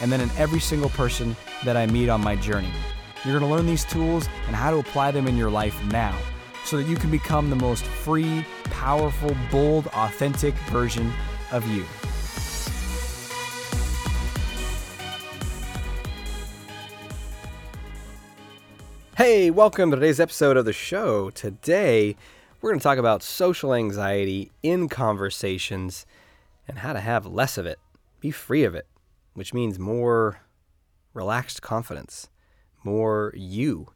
and then in every single person that I meet on my journey. You're going to learn these tools and how to apply them in your life now so that you can become the most free, powerful, bold, authentic version of you. Hey, welcome to today's episode of the show. Today, we're going to talk about social anxiety in conversations and how to have less of it, be free of it, which means more relaxed confidence, more you,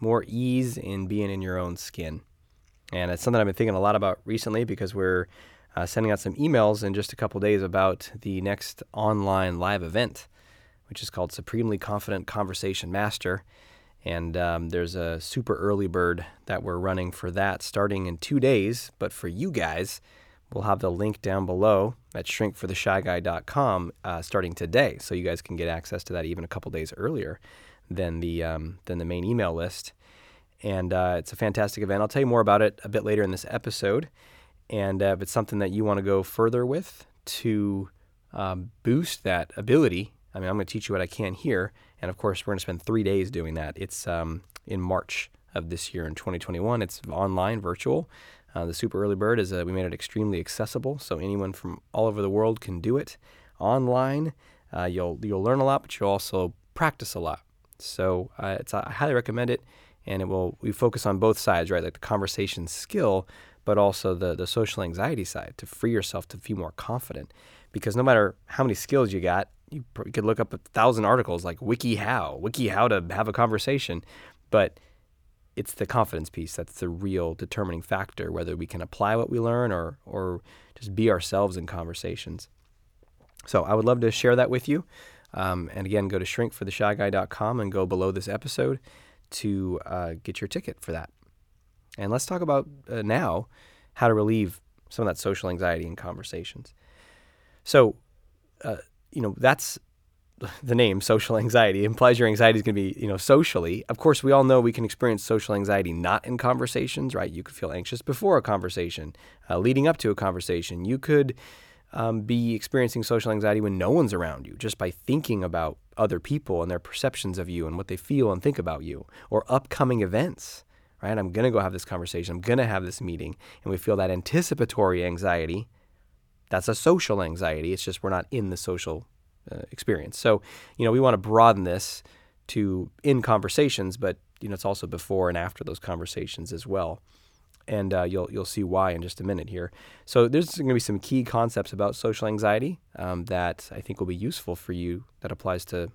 more ease in being in your own skin. And it's something I've been thinking a lot about recently because we're uh, sending out some emails in just a couple days about the next online live event, which is called Supremely Confident Conversation Master. And um, there's a super early bird that we're running for that starting in two days. But for you guys, we'll have the link down below at shrinkfortheshyguy.com uh, starting today. So you guys can get access to that even a couple days earlier than the, um, than the main email list. And uh, it's a fantastic event. I'll tell you more about it a bit later in this episode. And uh, if it's something that you want to go further with to um, boost that ability, I mean, I'm going to teach you what I can here. And of course, we're going to spend three days doing that. It's um, in March of this year in 2021. It's online, virtual. Uh, the Super Early Bird is a, we made it extremely accessible, so anyone from all over the world can do it online. Uh, you'll you'll learn a lot, but you'll also practice a lot. So uh, it's I highly recommend it, and it will we focus on both sides, right? Like the conversation skill, but also the the social anxiety side to free yourself to feel more confident. Because no matter how many skills you got, you could look up a thousand articles like WikiHow, WikiHow to have a conversation, but it's the confidence piece that's the real determining factor whether we can apply what we learn or or just be ourselves in conversations. So I would love to share that with you. Um, and again, go to shrinkfortheshyguy.com and go below this episode to uh, get your ticket for that. And let's talk about uh, now how to relieve some of that social anxiety in conversations. So, uh, you know, that's the name social anxiety implies your anxiety is going to be, you know, socially. Of course, we all know we can experience social anxiety not in conversations, right? You could feel anxious before a conversation, uh, leading up to a conversation. You could um, be experiencing social anxiety when no one's around you, just by thinking about other people and their perceptions of you and what they feel and think about you, or upcoming events, right? I'm going to go have this conversation. I'm going to have this meeting. And we feel that anticipatory anxiety. That's a social anxiety. It's just we're not in the social uh, experience. So, you know, we want to broaden this to in conversations, but you know, it's also before and after those conversations as well. And uh, you'll you'll see why in just a minute here. So there's going to be some key concepts about social anxiety um, that I think will be useful for you. That applies to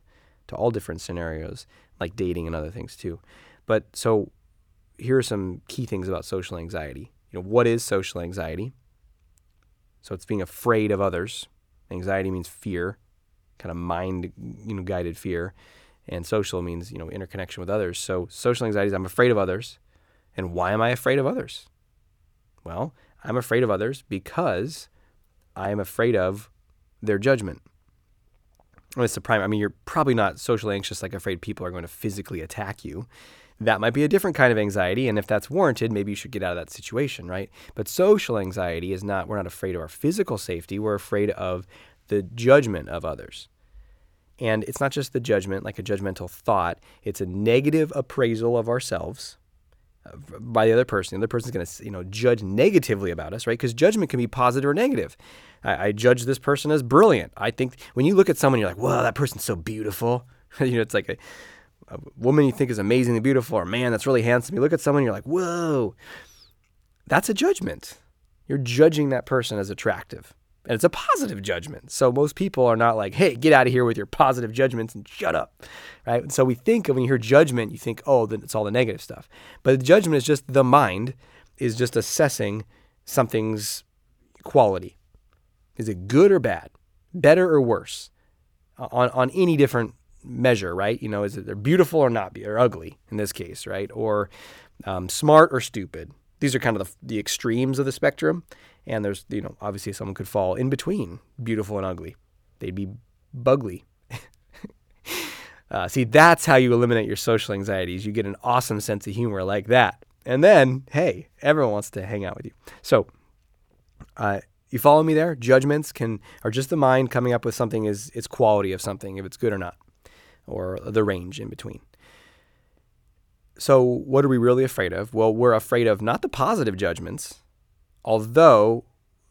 to all different scenarios, like dating and other things too. But so here are some key things about social anxiety. You know, what is social anxiety? So it's being afraid of others. Anxiety means fear kind of mind you know guided fear. And social means you know interconnection with others. So social anxiety is i'm afraid of others. And why am i afraid of others? Well i'm afraid of others because i am afraid of their judgment. It's the prime i mean you're probably not socially anxious like afraid people are going to physically attack you. That might be a different kind of anxiety. And if that's warranted maybe you should get out of that situation right? But social anxiety is not we're not afraid of our physical safety. We're afraid of the judgment of others. And it's not just the judgment, like a judgmental thought, it's a negative appraisal of ourselves uh, by the other person. The other person's going to, you know, judge negatively about us, right? Because judgment can be positive or negative. I, I, judge this person as brilliant. I think when you look at someone, you're like, "Wow, that person's so beautiful." you know, it's like a, a, woman you think is amazingly beautiful, or a man that's really handsome. You look at someone, you're like, "Whoa," that's a judgment. You're judging that person as attractive. And it's a positive judgment. So most people are not like, hey, get out of here with your positive judgments and shut up. Right? so we think of when you hear judgment, you think, oh, then it's all the negative stuff. But the judgment is just the mind is just assessing something's quality. Is it good or bad? Better or worse? On, on any different measure, right? You know, is it they're beautiful or not, or ugly in this case, right? Or um, smart or stupid. These are kind of the, the extremes of the spectrum. And there's, you know, obviously someone could fall in between beautiful and ugly. They'd be bugly. uh, see, that's how you eliminate your social anxieties. You get an awesome sense of humor like that. And then, hey, everyone wants to hang out with you. So, uh, you follow me there? Judgments can are just the mind coming up with something is its quality of something, if it's good or not, or the range in between. So, what are we really afraid of? Well, we're afraid of not the positive judgments, although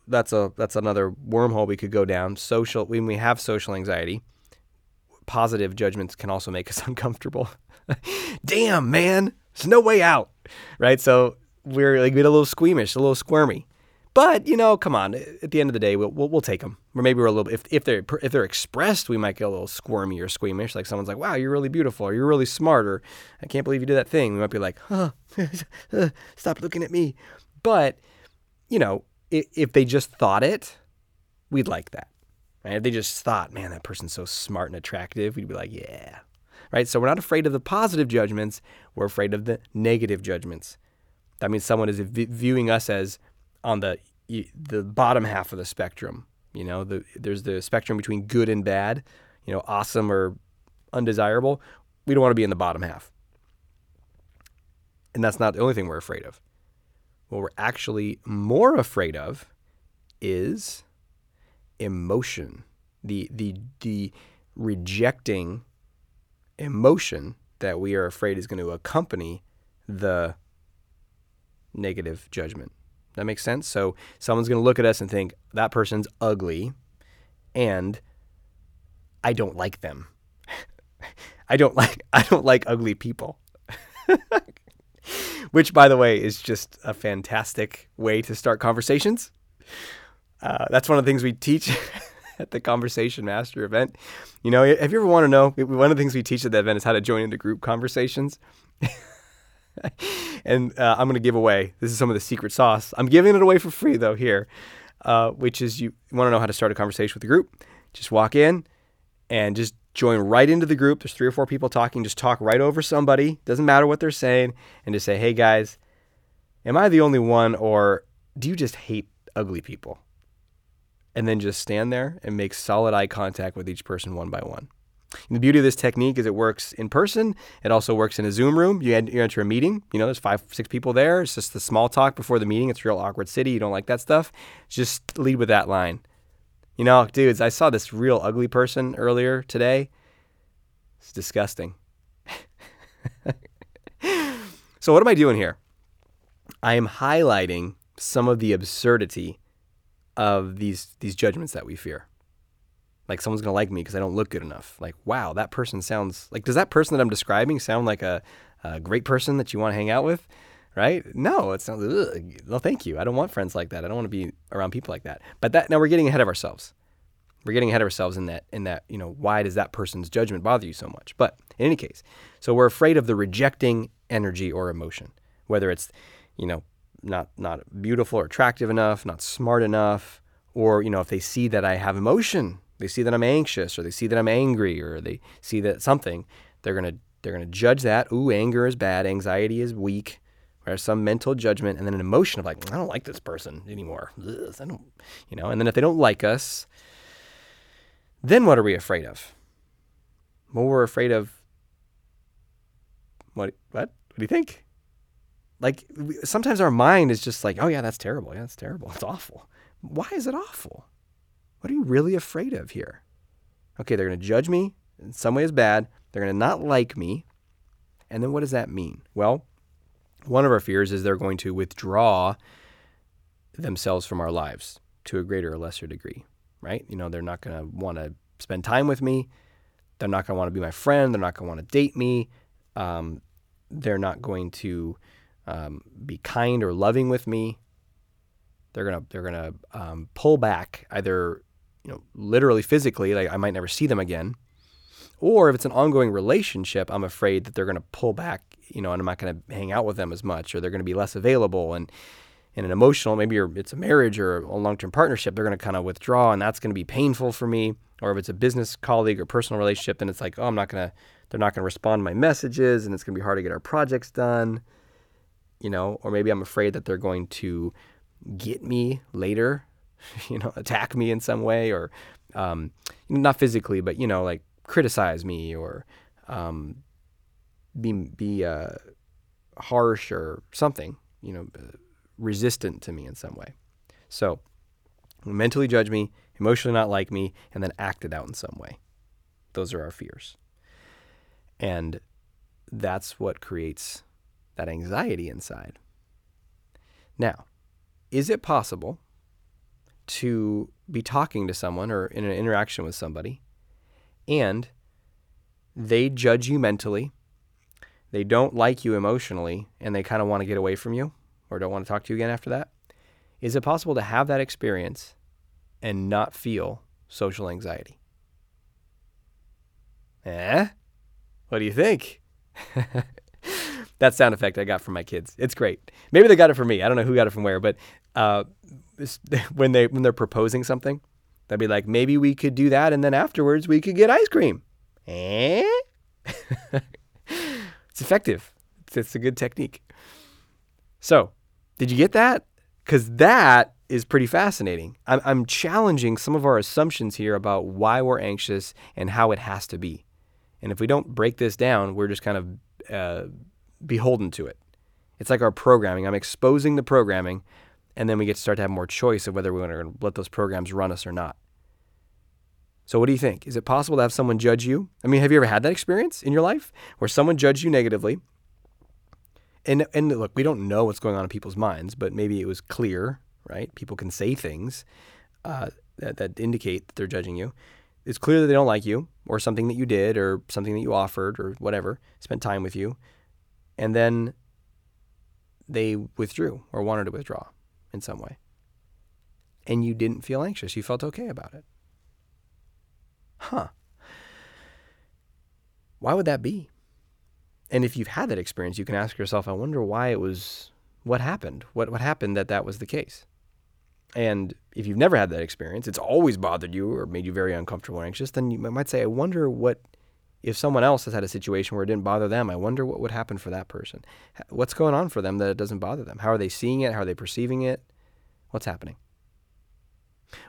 that's a that's another wormhole we could go down. Social when we have social anxiety, positive judgments can also make us uncomfortable. Damn, man, there's no way out, right? So we're like get a little squeamish, a little squirmy. But you know, come on. At the end of the day, we'll we'll, we'll take them. Or maybe we're a little. If if they're if they're expressed, we might get a little squirmy or squeamish. Like someone's like, "Wow, you're really beautiful," or "You're really smart," or "I can't believe you did that thing." We might be like, "Huh, stop looking at me." But you know, if, if they just thought it, we'd like that. Right? If they just thought, "Man, that person's so smart and attractive," we'd be like, "Yeah." Right? So we're not afraid of the positive judgments. We're afraid of the negative judgments. That means someone is viewing us as on the the bottom half of the spectrum. You know, the, there's the spectrum between good and bad. You know, awesome or undesirable. We don't want to be in the bottom half. And that's not the only thing we're afraid of. What we're actually more afraid of is emotion. The the the rejecting emotion that we are afraid is going to accompany the negative judgment. That makes sense. So someone's going to look at us and think that person's ugly and I don't like them. I don't like I don't like ugly people. Which by the way is just a fantastic way to start conversations. Uh, that's one of the things we teach at the Conversation Master event. You know, if you ever want to know, one of the things we teach at that event is how to join into group conversations. and uh, I'm going to give away. This is some of the secret sauce. I'm giving it away for free though here, uh, which is you want to know how to start a conversation with a group. Just walk in and just join right into the group. There's three or four people talking. Just talk right over somebody. Doesn't matter what they're saying, and just say, "Hey guys, am I the only one, or do you just hate ugly people?" And then just stand there and make solid eye contact with each person one by one. And the beauty of this technique is it works in person. It also works in a Zoom room. You, you enter a meeting. You know, there's five, six people there. It's just the small talk before the meeting. It's real awkward city. You don't like that stuff. Just lead with that line. You know, dudes, I saw this real ugly person earlier today. It's disgusting. so what am I doing here? I am highlighting some of the absurdity of these these judgments that we fear like someone's gonna like me because I don't look good enough. Like, wow, that person sounds like does that person that I'm describing sound like a, a great person that you want to hang out with? Right? No, it's sounds. Ugh. No, thank you. I don't want friends like that. I don't want to be around people like that. But that now we're getting ahead of ourselves. We're getting ahead of ourselves in that in that you know why does that person's judgment bother you so much? But in any case, so we're afraid of the rejecting energy or emotion, whether it's you know not not beautiful or attractive enough, not smart enough, or you know if they see that I have emotion they see that I'm anxious or they see that I'm angry or they see that something, they're to they're to judge that. Ooh, anger is bad, anxiety is weak. Or some mental judgment and then an emotion of like, I don't like this person anymore. I don't, you know. And then if they don't like us, then what are we afraid of? Well, we're afraid of what? What? What do you think? Like sometimes our mind is just like, oh yeah, that's terrible. Yeah, that's terrible. It's awful. Why is it awful? What are you really afraid of here? Okay, they're going to judge me in some way as bad. They're going to not like me. And then what does that mean? Well, one of our fears is they're going to withdraw themselves from our lives to a greater or lesser degree, right? You know, they're not going to want to spend time with me. They're not going to want to be my friend. They're not going to want to date me. Um, they're not going to um, be kind or loving with me. They're gonna they're gonna um, pull back either you know, literally physically, like I might never see them again. Or if it's an ongoing relationship, I'm afraid that they're going to pull back, you know, and I'm not going to hang out with them as much or they're going to be less available. And, in an emotional, maybe it's a marriage or a long term partnership, they're going to kind of withdraw and that's going to be painful for me. Or if it's a business colleague or personal relationship, then it's like, oh, I'm not going to, they're not going to respond to my messages and it's going to be hard to get our projects done. You know, or maybe I'm afraid that they're going to get me later, you know, attack me in some way or um, not physically, but, you know, like criticize me or um, be, be uh, harsh or something, you know, resistant to me in some way. So, mentally judge me, emotionally not like me, and then act it out in some way. Those are our fears. And that's what creates that anxiety inside. Now, is it possible to be talking to someone or in an interaction with somebody and they judge you mentally, they don't like you emotionally, and they kind of want to get away from you? or don't want to talk to you again after that? Is it possible to have that experience and not feel social anxiety? Eh? What do you think? that sound effect I got from my kids. It's great. Maybe they got it from me. I don't know who got it from where, but uh, when they when they're proposing something, they'll be like, maybe we could do that, and then afterwards we could get ice cream. Eh? it's effective. It's, it's a good technique. So did you get that? Because that is pretty fascinating. I'm, I'm challenging some of our assumptions here about why we're anxious and how it has to be. And if we don't break this down, we're just kind of uh, beholden to it. It's like our programming. I'm exposing the programming, and then we get to start to have more choice of whether we want to let those programs run us or not. So, what do you think? Is it possible to have someone judge you? I mean, have you ever had that experience in your life where someone judged you negatively and and look, we don't know what's going on in people's minds, but maybe it was clear, right? People can say things uh, that, that indicate that they're judging you. It's clear that they don't like you, or something that you did, or something that you offered, or whatever. Spent time with you, and then they withdrew or wanted to withdraw in some way, and you didn't feel anxious. You felt okay about it. Huh? Why would that be? And if you've had that experience, you can ask yourself, I wonder why it was, what happened? What, what happened that that was the case? And if you've never had that experience, it's always bothered you or made you very uncomfortable or anxious, then you might say, I wonder what, if someone else has had a situation where it didn't bother them, I wonder what would happen for that person. What's going on for them that it doesn't bother them? How are they seeing it? How are they perceiving it? What's happening?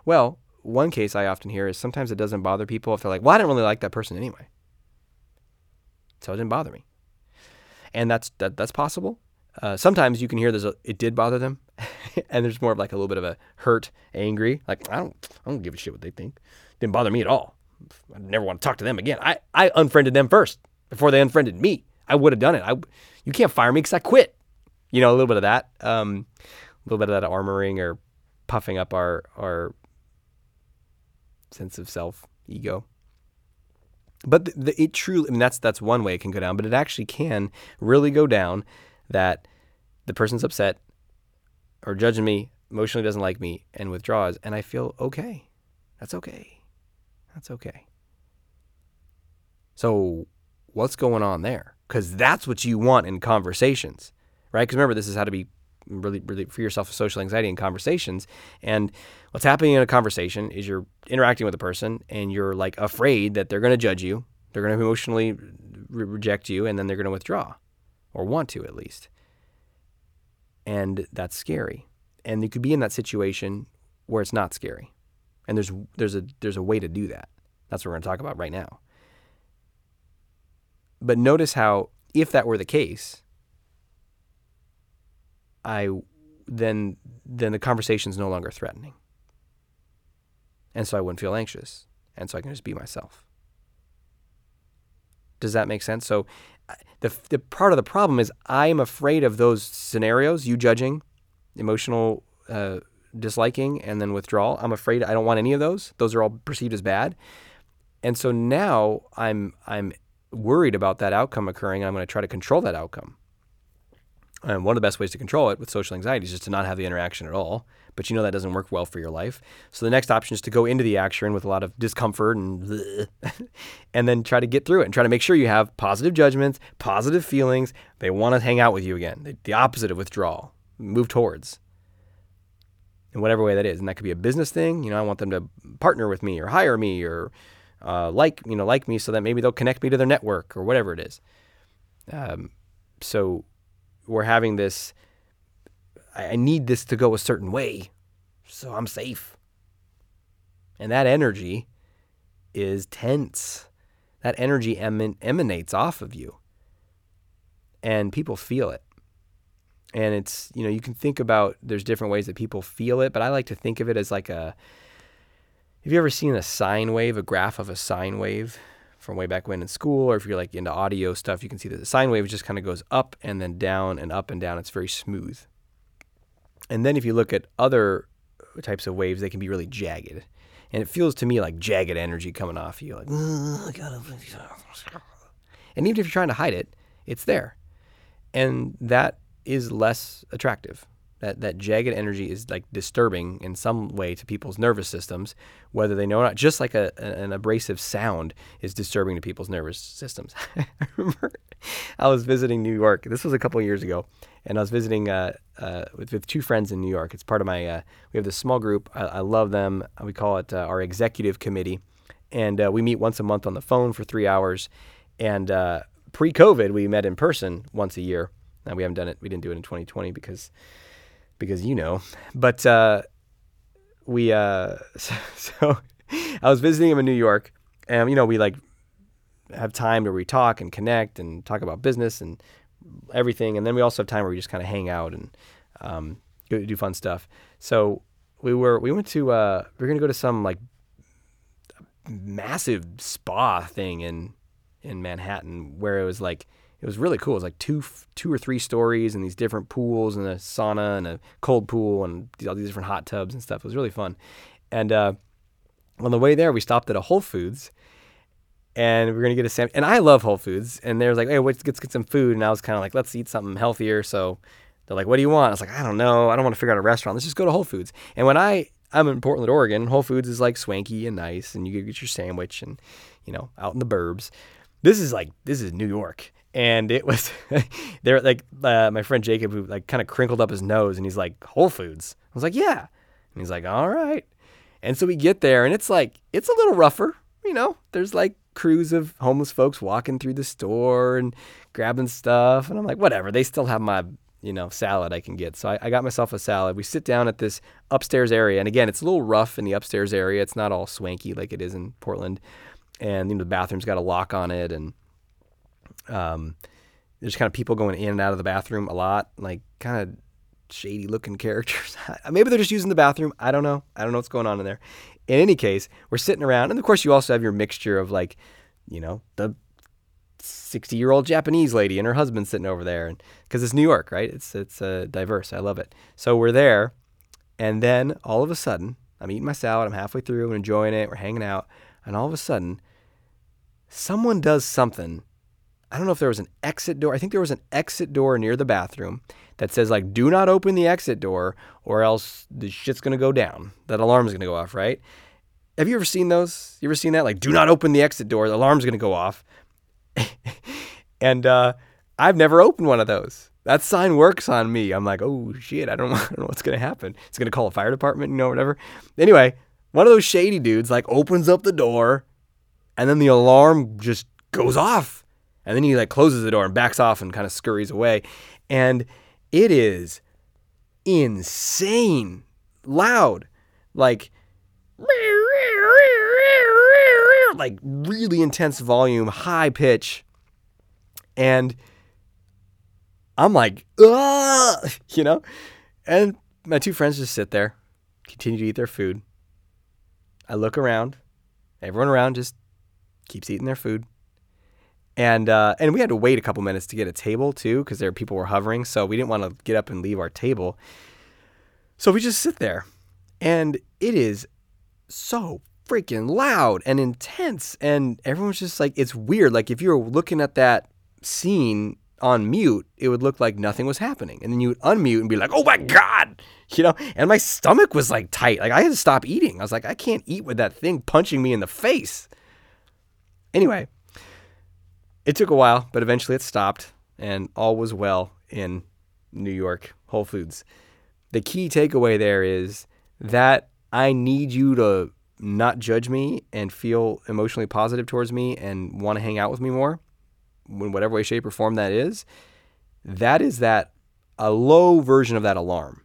Well, one case I often hear is sometimes it doesn't bother people if they're like, well, I didn't really like that person anyway. So it didn't bother me and that's that, that's possible. Uh, sometimes you can hear there's a it did bother them, and there's more of like a little bit of a hurt, angry. Like I don't I don't give a shit what they think. Didn't bother me at all. I never want to talk to them again. I I unfriended them first before they unfriended me. I would have done it. I you can't fire me because I quit. You know a little bit of that. Um, a little bit of that armoring or puffing up our our sense of self ego. But the, the, it truly, I mean, that's that's one way it can go down, but it actually can really go down that the person's upset or judging me, emotionally doesn't like me, and withdraws, and I feel okay. That's okay. That's okay. So, what's going on there? Because that's what you want in conversations, right? Because remember, this is how to be really, really free yourself of social anxiety in conversations. And what's happening in a conversation is you're interacting with a person and you're like afraid that they're going to judge you, they're going to emotionally re- reject you, and then they're going to withdraw or want to at least. And that's scary. And you could be in that situation where it's not scary. And there's there's a there's a way to do that. That's what we're going to talk about right now. But notice how if that were the case, I then then the conversation is no longer threatening. And so I wouldn't feel anxious. And so I can just be myself. Does that make sense? So the the part of the problem is I'm afraid of those scenarios, you judging, emotional uh, disliking and then withdrawal. I'm afraid I don't want any of those. Those are all perceived as bad. And so now I'm I'm worried about that outcome occurring. I'm going to try to control that outcome. And one of the best ways to control it with social anxiety is just to not have the interaction at all. But you know that doesn't work well for your life. So the next option is to go into the action with a lot of discomfort and and then try to get through it and try to make sure you have positive judgments, positive feelings. They want to hang out with you again. The opposite of withdrawal. Move towards. in whatever way that is. And that could be a business thing. You know, I want them to partner with me or hire me or uh, like, you know, like me so that maybe they'll connect me to their network or whatever it is. Um, so we're having this, I need this to go a certain way so I'm safe. And that energy is tense. That energy eman- emanates off of you. And people feel it and it's you know you can think about there's different ways that people feel it but i like to think of it as like a have you ever seen a sine wave a graph of a sine wave from way back when in school or if you're like into audio stuff you can see that the sine wave just kind of goes up and then down and up and down. It's very smooth. And then if you look at other uh, types of waves they can be really jagged. And it feels to me like jagged energy coming off you like and even if you're trying to hide it it's there. And that is less attractive. That that jagged energy is like disturbing in some way to people's nervous systems, whether they know or not. Just like a, an abrasive sound is disturbing to people's nervous systems. I remember I was visiting New York. This was a couple years ago, and I was visiting uh, uh, with, with, two friends in New York. It's part of my. Uh, we have this small group. I, I love them. We call it uh, our executive committee, and uh, we meet once a month on the phone for three hours. And uh, pre-COVID, we met in person once a year now we haven't done it. We didn't do it in 2020 because because you know. But uh, we uh, so, so I was visiting him in New York, and you know we like have time where we talk and connect and talk about business and everything, and then we also have time where we just kind of hang out and um, do fun stuff. So we were we went to uh, we are gonna go to some like massive spa thing in in Manhattan where it was like it was really cool. It was like two two or three stories and these different pools and a sauna and a cold pool and all these different hot tubs and stuff. It was really fun. And uh, on the way there, we stopped at a Whole Foods and we are gonna get a sandwich. And I love Whole Foods. And they were like, "Hey, let's get, let's get some food." And I was kind of like, "Let's eat something healthier." So they're like, "What do you want?" I was like, "I don't know. I don't want to figure out a restaurant. Let's just go to Whole Foods." And when I I'm in Portland, Oregon, Whole Foods is like swanky and nice, and you get your sandwich and you know out in the burbs. This is like this is New York, and it was there like uh, my friend Jacob who like kind of crinkled up his nose and he's like Whole Foods. I was like, yeah, and he's like, all right. And so we get there and it's like it's a little rougher, you know. There's like crews of homeless folks walking through the store and grabbing stuff, and I'm like, whatever. They still have my you know salad I can get. So I, I got myself a salad. We sit down at this upstairs area, and again, it's a little rough in the upstairs area. It's not all swanky like it is in Portland, and you know the bathroom's got a lock on it and um, there's kind of people going in and out of the bathroom a lot, like kind of shady looking characters. Maybe they're just using the bathroom. I don't know. I don't know what's going on in there. In any case, we're sitting around, and of course, you also have your mixture of like, you know, the 60 year old Japanese lady and her husband sitting over there, and because it's New York, right? It's it's uh, diverse. I love it. So we're there, and then all of a sudden, I'm eating my salad. I'm halfway through and enjoying it. We're hanging out, and all of a sudden, someone does something I don't know if there was an exit door. I think there was an exit door near the bathroom that says like do not open the exit door or else the shit's going to go down. That alarm's going to go off, right? Have you ever seen those? You ever seen that? Like do not open the exit door, the alarm's going to go off. and uh, I've never opened one of those. That sign works on me. I'm like, oh shit, I don't, I don't know what's gonna happen. It's gonna call a fire department, you know, whatever. Anyway, one of those shady dudes like opens up the door, and then the alarm just goes off and then he like closes the door and backs off and kind of scurries away. And it is insane loud. Like like really intense volume, high pitch. And I'm like, Ugh! you know? And my two friends just sit there, continue to eat their food. I look around. Everyone around just keeps eating their food and uh, and we had to wait a couple minutes to get a table too because there people were hovering, so we didn't want to get up and leave our table. So we just sit there, and it is so freaking loud and intense, and everyone's just like, it's weird. Like if you were looking at that scene on mute, it would look like nothing was happening, and then you would unmute and be like, oh my god, you know. And my stomach was like tight, like I had to stop eating. I was like, I can't eat with that thing punching me in the face. Anyway, it took a while, but eventually it stopped, and all was well in New York Whole Foods. The key takeaway there is that I need you to not judge me and feel emotionally positive towards me and want to hang out with me more, in whatever way, shape, or form that is, that is that a low version of that alarm,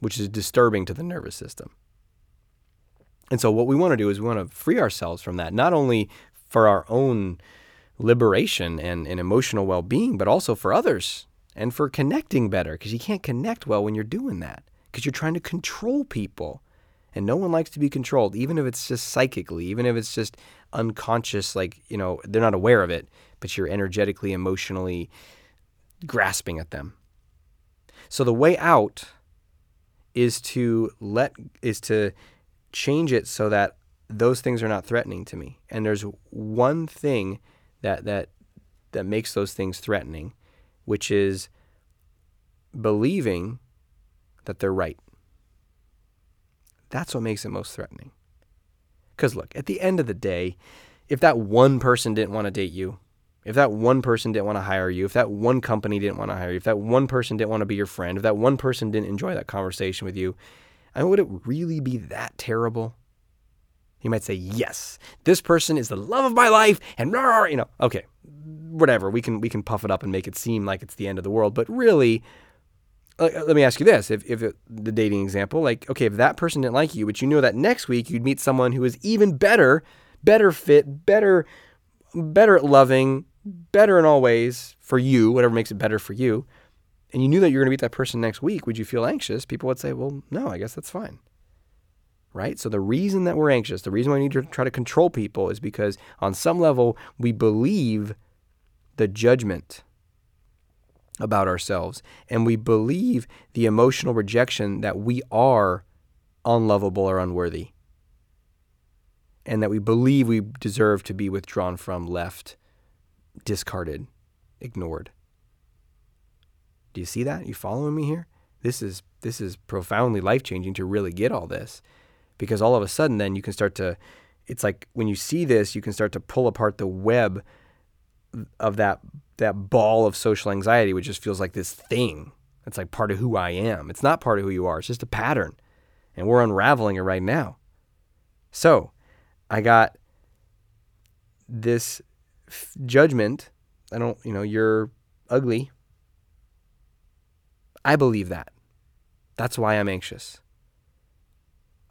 which is disturbing to the nervous system. And so, what we want to do is we want to free ourselves from that, not only for our own liberation and, and emotional well being, but also for others and for connecting better because you can't connect well when you're doing that because you're trying to control people. And no one likes to be controlled, even if it's just psychically, even if it's just unconscious, like, you know, they're not aware of it, but you're energetically, emotionally grasping at them. So the way out is to let, is to change it so that those things are not threatening to me. And there's one thing that, that, that makes those things threatening, which is believing that they're right. That's what makes it most threatening. Because look, at the end of the day, if that one person didn't want to date you, if that one person didn't want to hire you, if that one company didn't want to hire you, if that one person didn't want to be your friend, if that one person didn't enjoy that conversation with you, I mean, would it really be that terrible? You might say, yes, this person is the love of my life, and you know, okay, whatever. We can we can puff it up and make it seem like it's the end of the world, but really, uh, let me ask you this: if if it, the dating example, like, okay, if that person didn't like you, but you know that next week you'd meet someone who is even better, better fit, better, better at loving, better in all ways for you, whatever makes it better for you, and you knew that you're going to meet that person next week, would you feel anxious? People would say, well, no, I guess that's fine. Right? So the reason that we're anxious, the reason why we need to try to control people is because on some level we believe the judgment about ourselves and we believe the emotional rejection that we are unlovable or unworthy and that we believe we deserve to be withdrawn from, left, discarded, ignored. Do you see that? You following me here? This is this is profoundly life-changing to really get all this because all of a sudden then you can start to it's like when you see this you can start to pull apart the web of that that ball of social anxiety, which just feels like this thing. It's like part of who I am. It's not part of who you are. It's just a pattern, and we're unraveling it right now. So, I got this f- judgment. I don't, you know, you're ugly. I believe that. That's why I'm anxious.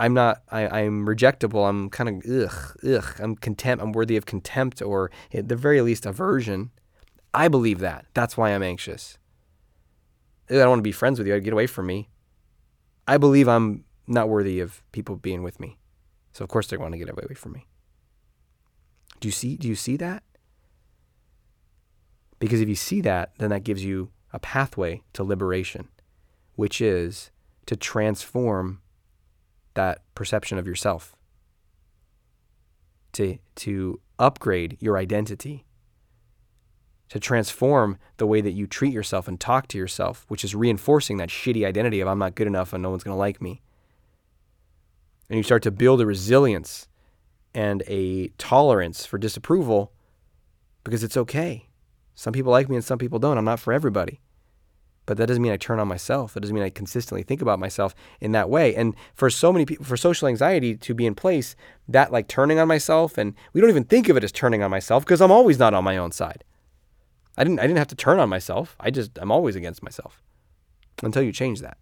I'm not, I, I'm rejectable. I'm kind of, ugh, ugh. I'm contempt. I'm worthy of contempt or at the very least aversion. I believe that. That's why I'm anxious. I don't want to be friends with you. Get away from me. I believe I'm not worthy of people being with me. So of course they're going to get away from me. Do you see do you see that? Because if you see that, then that gives you a pathway to liberation, which is to transform that perception of yourself to to upgrade your identity to transform the way that you treat yourself and talk to yourself which is reinforcing that shitty identity of I'm not good enough and no one's going to like me. And you start to build a resilience and a tolerance for disapproval because it's okay. Some people like me and some people don't. I'm not for everybody but that doesn't mean I turn on myself. That doesn't mean I consistently think about myself in that way. And for so many people, for social anxiety to be in place, that like turning on myself, and we don't even think of it as turning on myself because I'm always not on my own side. I didn't, I didn't have to turn on myself. I just, I'm always against myself until you change that.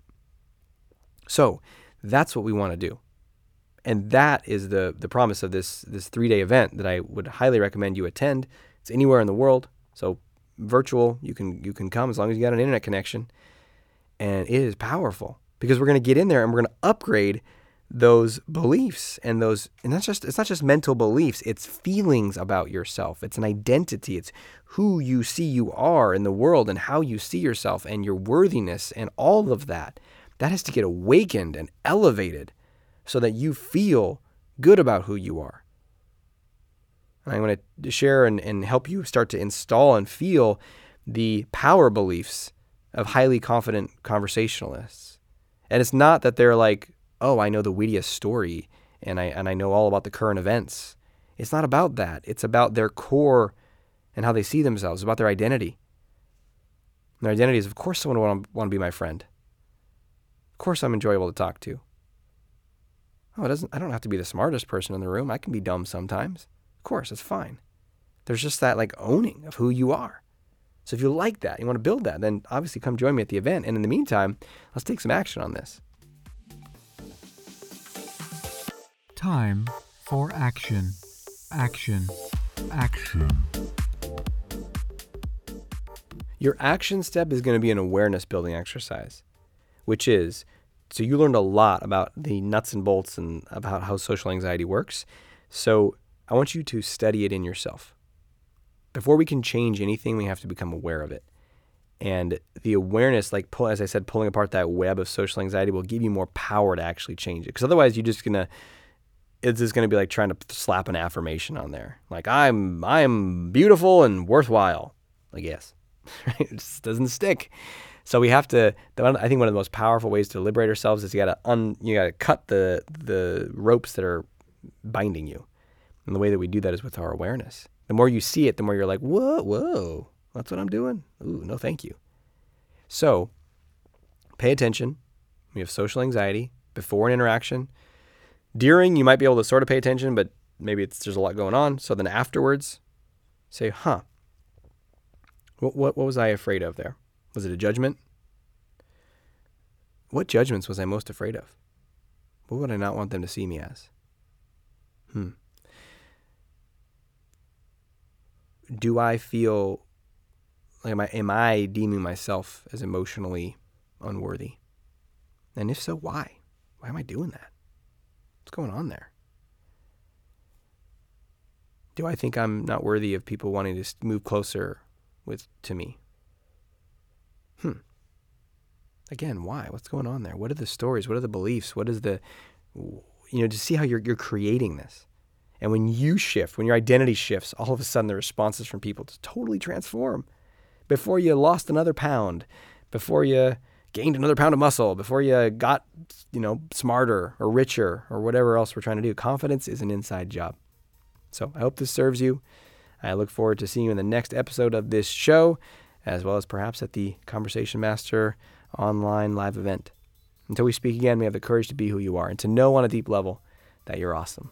So that's what we want to do. And that is the, the promise of this, this three day event that I would highly recommend you attend. It's anywhere in the world. So virtual. You can you can come as long as you got an internet connection, and it is powerful because we're going to get in there and we're going to upgrade those beliefs and those and that's just it's not just mental beliefs it's feelings about yourself. It's an identity. It's who you see you are in the world and how you see yourself and your worthiness and all of that. That has to get awakened and elevated so that you feel good about who you are I want to share and, and help you start to install and feel the power beliefs of highly confident conversationalists. And it's not that they're like, oh, I know the wittiest story and I, and I know all about the current events. It's not about that. It's about their core and how they see themselves, about their identity. And their identity is, of course, someone would want to be my friend. Of course, I'm enjoyable to talk to. Oh, it doesn't I don't have to be the smartest person in the room. I can be dumb sometimes. Of course, it's fine. There's just that like owning of who you are. So if you like that, you want to build that, then obviously come join me at the event. And in the meantime, let's take some action on this. Time for action. Action. Action. Your action step is going to be an awareness building exercise, which is so you learned a lot about the nuts and bolts and about how social anxiety works. So I want you to study it in yourself. Before we can change anything, we have to become aware of it. And the awareness, like pull, as I said, pulling apart that web of social anxiety will give you more power to actually change it. Because otherwise, you're just gonna it's just to be like trying to slap an affirmation on there. Like I'm I'm beautiful and worthwhile. Like yes. it just doesn't stick. So we have to I think one of the most powerful ways to liberate ourselves is you got to un you got to cut the the ropes that are binding you. And the way that we do that is with our awareness. The more you see it, the more you're like, "Whoa, whoa. That's what I'm doing." Ooh, no thank you. So, pay attention. We have social anxiety before an interaction during, you might be able to sort of pay attention, but maybe it's there's a lot going on. So then afterwards, say, huh, what, what, what was I afraid of there? Was it a judgment? What judgments was I most afraid of? What would I not want them to see me as? Hmm. Do I feel like am I, am I deeming myself as emotionally unworthy? And if so, why? Why am I doing that? What's going on there? Do I think I'm not worthy of people wanting to move closer with to me? Hmm. Again, why? What's going on there? What are the stories? What are the beliefs? What is the you know, to see how you're you're creating this. And when you shift, when your identity shifts, all of a sudden the responses from people just totally transform. Before you lost another pound, before you gained another pound of muscle, before you got, you know, smarter or richer or whatever else we're trying to do. Confidence is an inside job. So I hope this serves you. I look forward to seeing you in the next episode of this show, as well as perhaps at the Conversation Master online live event. Until we speak again, we have the courage to be who you are and to know on a deep level that you're awesome.